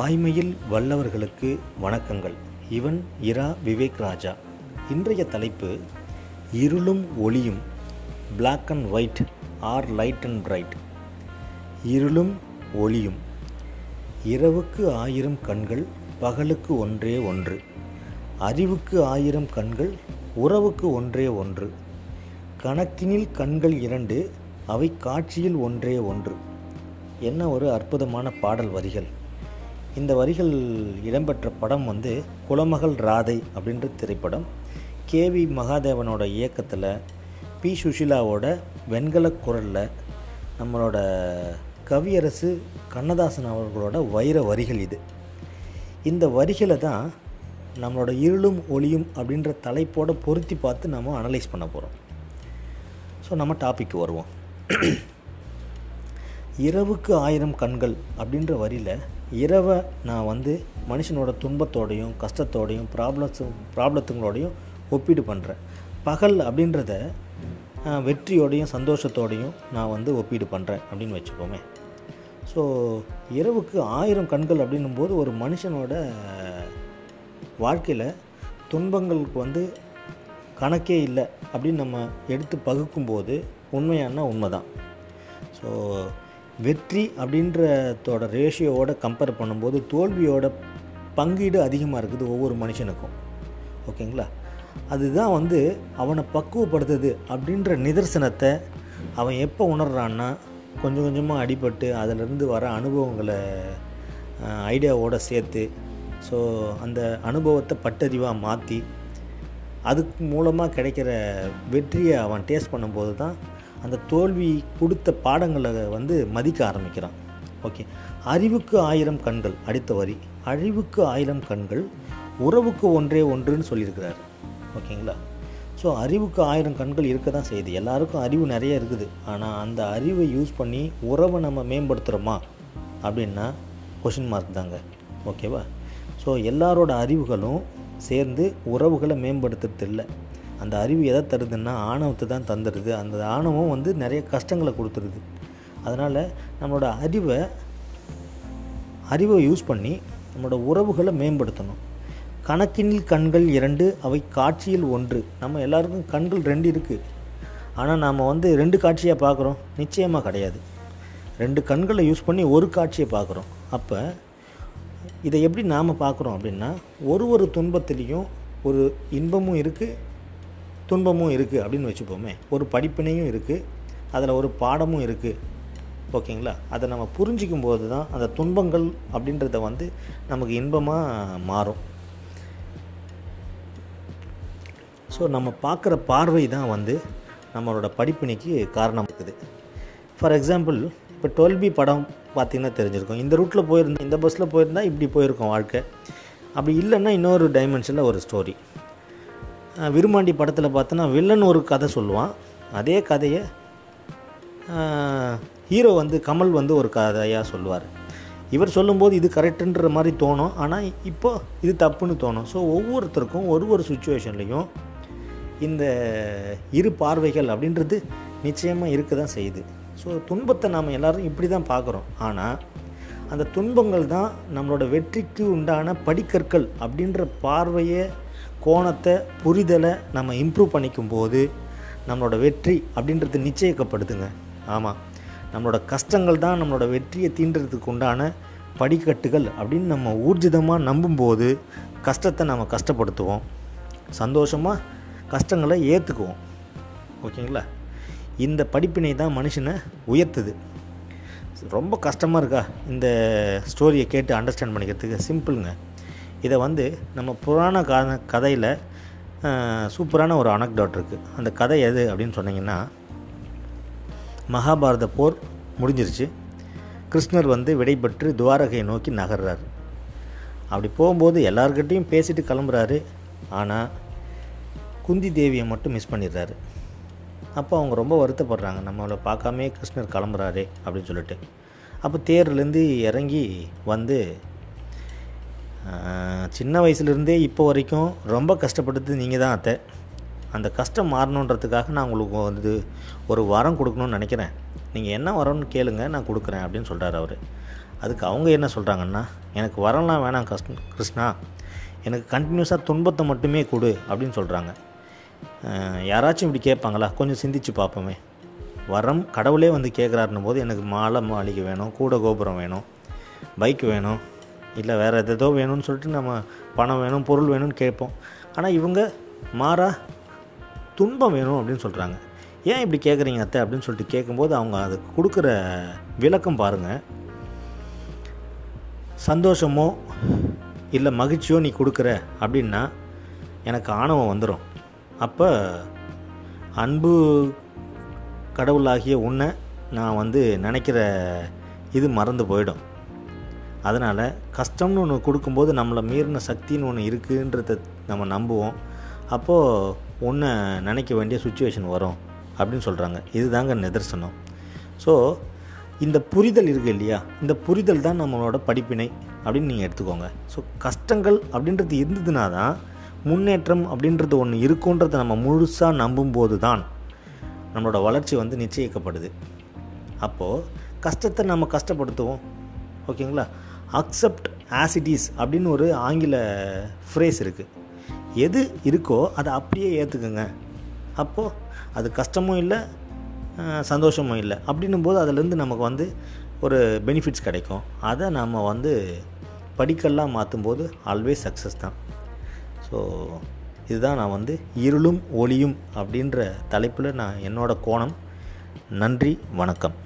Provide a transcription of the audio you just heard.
வாய்மையில் வல்லவர்களுக்கு வணக்கங்கள். இவன் இரா விவேக் ராஜா. இன்றைய தலைப்பு இருளும் ஒளியும் black and white or light and bright இருளும் ஒளியும் இரவுக்கு ஆயிரம் கண்கள் பகலுக்கு ஒன்றே ஒன்று. அறிவுக்கு ஆயிரம் கண்கள் உறவுக்கு ஒன்றே ஒன்று. கணக்கினில் கண்கள் இரண்டு அவை காட்சியில் ஒன்றே ஒன்று. என்ன ஒரு அற்புதமான பாடல் வரிகள். இந்த வரிகள் இடம்பெற்ற படம் வந்து குலமகள் ராதை அப்படின்ற திரைப்படம். கேவி மகாதேவனோட இயக்கத்தில் பி சுஷிலாவோட வெண்கல குரலில் நம்மளோட கவியரசு கண்ணதாசன் அவர்களோட வைர வரிகள் இது. இந்த வரிகளை தான் நம்மளோட இருளும் ஒளியும் அப்படின்ற தலைப்போட பொருத்தி பார்த்து நம்ம அனலைஸ் பண்ண போகிறோம் ஸோ நம்ம டாபிக் வருவோம். இரவுக்கு ஆயிரம் கண்கள் அப்படின்ற வரியில் இரவை நான் வந்து மனுஷனோட துன்பத்தோடையும் கஷ்டத்தோடையும் ப்ராப்ளம்ஸும் ப்ராப்ளத்துங்களோடையும் ஒப்பீடு பண்ணுறேன் பகல் அப்படின்றத வெற்றியோடையும் சந்தோஷத்தோடையும் நான் வந்து ஒப்பீடு பண்ணுறேன் அப்படின்னு வச்சுக்கோமே. ஸோ இரவுக்கு ஆயிரம் கண்கள் அப்படின்னும் போது ஒரு மனுஷனோட வாழ்க்கையில் துன்பங்களுக்கு வந்து கணக்கே இல்லை அப்படின்னு நம்ம எடுத்து பகுக்கும்போது உண்மையான உண்மை தான் ஸோ வெற்றி அப்படின்றதோட ரேஷியோவோட கம்பேர் பண்ணும்போது தோல்வியோட பங்கீடு அதிகமாக இருக்குது ஒவ்வொரு மனுஷனுக்கும். ஓகேங்களா? அதுதான் வந்து அவனை பக்குவப்படுத்துது அப்படின்ற நிதர்சனத்தை அவன் எப்போ உணர்றான்னா கொஞ்சம் கொஞ்சமாக அடிபட்டு அதிலிருந்து வர அனுபவங்களை ஐடியாவோடு சேர்த்து ஸோ அந்த அனுபவத்தை பட்டறிவாக மாற்றி அதுக்கு மூலமாக கிடைக்கிற வெற்றியை அவன் டேஸ்ட் பண்ணும்போது தான் அந்த தோல்வி கொடுத்த பாடங்களை வந்து மதிக்க ஆரம்பிக்கிறான். ஓகே. அறிவுக்கு ஆயிரம் கண்கள் அடுத்த வரி. அழிவுக்கு ஆயிரம் கண்கள் உறவுக்கு ஒன்றே ஒன்றுன்னு சொல்லியிருக்கிறாரு. ஓகேங்களா? ஸோ அறிவுக்கு ஆயிரம் கண்கள் இருக்க தான் செய்யுது. எல்லாருக்கும் அறிவு நிறைய இருக்குது. ஆனால் அந்த அறிவை யூஸ் பண்ணி உறவை நம்ம மேம்படுத்துகிறோமா அப்படின்னா கொஷின் மார்க் தாங்க. ஓகேவா? ஸோ எல்லாரோட அறிவுகளும் சேர்ந்து உறவுகளை மேம்படுத்துறது இல்லை அந்த அறிவு எதை தருதுன்னா ஆணவத்தை தான் தந்துடுது. அந்த ஆணவம் வந்து நிறைய கஷ்டங்களை கொடுத்துருது அதனால் நம்மளோட அறிவை அறிவை யூஸ் பண்ணி நம்மளோட உறவுகளை மேம்படுத்தணும். கணக்கினில் கண்கள் இரண்டு அவை காட்சியில் ஒன்று. நம்ம எல்லாருக்கும் கண்கள் ரெண்டு இருக்குது ஆனால் நாம் வந்து ரெண்டு காட்சியாக பார்க்குறோம். நிச்சயமாக கிடையாது. ரெண்டு கண்களை யூஸ் பண்ணி ஒரு காட்சியை பார்க்குறோம். அப்போ இதை எப்படி நாம் பார்க்குறோம் அப்படின்னா ஒரு ஒரு துன்பத்திலையும் ஒரு இன்பமும் இருக்குது துன்பமும் இருக்குது அப்படின்னு வச்சுப்போமே. ஒரு படிப்பினையும் இருக்குது அதில் ஒரு பாடமும் இருக்குது ஓகேங்களா? அதை நம்ம புரிஞ்சிக்கும் போது தான் அந்த துன்பங்கள் அப்படின்றத வந்து நமக்கு இன்பமாக மாறும். ஸோ நம்ம பார்க்குற பார்வை தான் வந்து நம்மளோட படிப்பினைக்கு காரணம் இருக்குது. ஃபார் எக்ஸாம்பிள் இப்போ டுவெல் பி படம் பார்த்திங்கன்னா தெரிஞ்சிருக்கும். இந்த ரூட்டில் போயிருந்தா இந்த பஸ்ஸில் போயிருந்தால் இப்படி போயிருக்கோம் வாழ்க்கை. அப்படி இல்லைன்னா இன்னொரு டைமென்ஷனில் ஒரு ஸ்டோரி விருமாண்டி படத்தில் பார்த்தோன்னா வில்லன் ஒரு கதை சொல்லுவான். அதே கதையை ஹீரோ வந்து கமல் வந்து ஒரு கதையாக சொல்லுவார். இவர் சொல்லும்போது இது கரெக்டுன்ற மாதிரி தோணும். ஆனால் இப்போ இது தப்புன்னு தோணும். ஸோ ஒவ்வொருத்தருக்கும் ஒரு ஒரு சுச்சுவேஷன்லேயும் இந்த இரு பார்வைகள் அப்படின்றது நிச்சயமாக இருக்க தான் செய்யுது. ஸோ துன்பத்தை நாம் எல்லோரும் இப்படி தான் பார்க்குறோம். ஆனால் அந்த துன்பங்கள் தான் நம்மளோட வெற்றிக்கு உண்டான படிக்கற்கள் அப்படின்ற பார்வையை கோணத்தை புரிதலை நம்ம இம்ப்ரூவ் பண்ணிக்கும் போது நம்மளோட வெற்றி அப்படின்றது நிச்சயிக்கப்படுதுங்க. ஆமாம் நம்மளோட கஷ்டங்கள் தான் நம்மளோட வெற்றியை தீண்டுறதுக்கு உண்டான படிக்கட்டுகள் அப்படின்னு நம்ம ஊர்ஜிதமாக நம்பும்போது கஷ்டத்தை நம்ம கஷ்டப்படுத்துவோம். சந்தோஷமாக கஷ்டங்களை ஏற்றுக்குவோம் ஓகேங்களா? இந்த படிப்பினை தான் மனுஷனை உயர்த்துது. ரொம்ப கஷ்டமாக இருக்கா இந்த ஸ்டோரியை கேட்டு அண்டர்ஸ்டாண்ட் பண்ணிக்கிறதுக்கு? சிம்பிளுங்க இதை வந்து நம்ம புராண கா கதையில் சூப்பரான ஒரு அனக்டாட் இருக்குது அந்த கதை எது அப்படின்னு சொன்னீங்கன்னா மகாபாரத போர் முடிஞ்சிருச்சு. கிருஷ்ணர் வந்து விடைபெற்று துவாரகையை நோக்கி நகர்றாரு. அப்படி போகும்போது எல்லார்கிட்டையும் பேசிட்டு கிளம்புறாரு. ஆனால் குந்தி தேவியை மட்டும் மிஸ் பண்ணிடுறாரு. அப்போ அவங்க ரொம்ப வருத்தப்படுறாங்க. நம்மளை பார்க்காமே கிருஷ்ணர் கிளம்புறாரு அப்படின்னு சொல்லிட்டு. அப்போ தேர்லேருந்து இறங்கி வந்து சின்ன வயசுலேருந்தே இப்போ வரைக்கும் ரொம்ப கஷ்டப்பட்டது நீங்கள் தான் அத்தை. அந்த கஷ்டம் மாறணுன்றதுக்காக நான் உங்களுக்கு வந்து ஒரு வரம் கொடுக்கணும்னு நினைக்கிறேன். நீங்கள் என்ன வரம்னு கேளுங்க நான் கொடுக்குறேன் அப்படின்னு சொல்கிறார் அவர். அதுக்கு அவங்க என்ன சொல்கிறாங்கன்னா எனக்கு வரம்லாம் வேணாம் கஷ்ட கிருஷ்ணா. எனக்கு கண்டினியூஸாக துன்பத்தை மட்டுமே கொடு அப்படின்னு சொல்கிறாங்க யாராச்சும் இப்படி கேட்பாங்களா? கொஞ்சம் சிந்திச்சு பார்ப்போமே. வரம் கடவுளே வந்து கேட்குறாருன்னும் போது எனக்கு மாலை மாளிகை வேணும் கூட கோபுரம் வேணும் பைக் வேணும் இல்லை வேறு எதோ வேணும்னு சொல்லிட்டு நம்ம பணம் வேணும் பொருள் வேணும்னு கேட்போம். ஆனால் இவங்க மாறா துன்பம் வேணும் அப்படின்னு சொல்கிறாங்க ஏன் இப்படி கேட்குறீங்க அத்தை அப்படின்னு சொல்லிட்டு கேட்கும்போது அவங்க அதுக்கு கொடுக்குற விளக்கம் பாருங்கள் சந்தோஷமோ இல்லை மகிழ்ச்சியோ நீ கொடுக்குற அப்படின்னா எனக்கு ஆணவம் வந்துடும் அப்போ அன்பு கடவுளாகிய உன்னை நான் வந்து நினைக்கிற இது மறந்து போயிடும். அதனால் கஷ்டம்னு ஒன்று கொடுக்கும்போது நம்மளை மீறின சக்தின்னு ஒன்று இருக்குன்றத நம்ம நம்புவோம். அப்போது ஒன்றை நினைக்க வேண்டிய சுச்சுவேஷன் வரும் அப்படின்னு சொல்கிறாங்க இதுதாங்க நிதர்சனம். ஸோ இந்த புரிதல் இருக்குது இல்லையா? இந்த புரிதல் தான் நம்மளோட படிப்பினை அப்படின்னு நீங்கள் எடுத்துக்கோங்க. ஸோ கஷ்டங்கள் அப்படின்றது இருந்ததுனா தான் முன்னேற்றம் அப்படின்றது ஒன்று இருக்குன்றதை நம்ம முழுசாக நம்பும்போது தான் நம்மளோட வளர்ச்சி வந்து நிச்சயிக்கப்படுது. அப்போது கஷ்டத்தை நம்ம கஷ்டப்படுத்துவோம். ஓகேங்களா? அக்செப்ட் ஆசிட்டிஸ் அப்படின்னு ஒரு ஆங்கில ஃப்ரேஸ் இருக்குது எது இருக்கோ அதை அப்படியே ஏற்றுக்குங்க அப்போது அது கஷ்டமும் இல்லை சந்தோஷமும் இல்லை. அப்படின்னும் போது அதுலேருந்து நமக்கு வந்து ஒரு பெனிஃபிட்ஸ் கிடைக்கும். அதை நம்ம வந்து படிக்கல்லாம் மாற்றும்போது ஆல்வேஸ் சக்ஸஸ் தான். ஸோ இதுதான் நான் வந்து இருளும் ஒளியும் அப்படின்ற தலைப்பில் நான் என்னோடய கோணம். நன்றி வணக்கம்.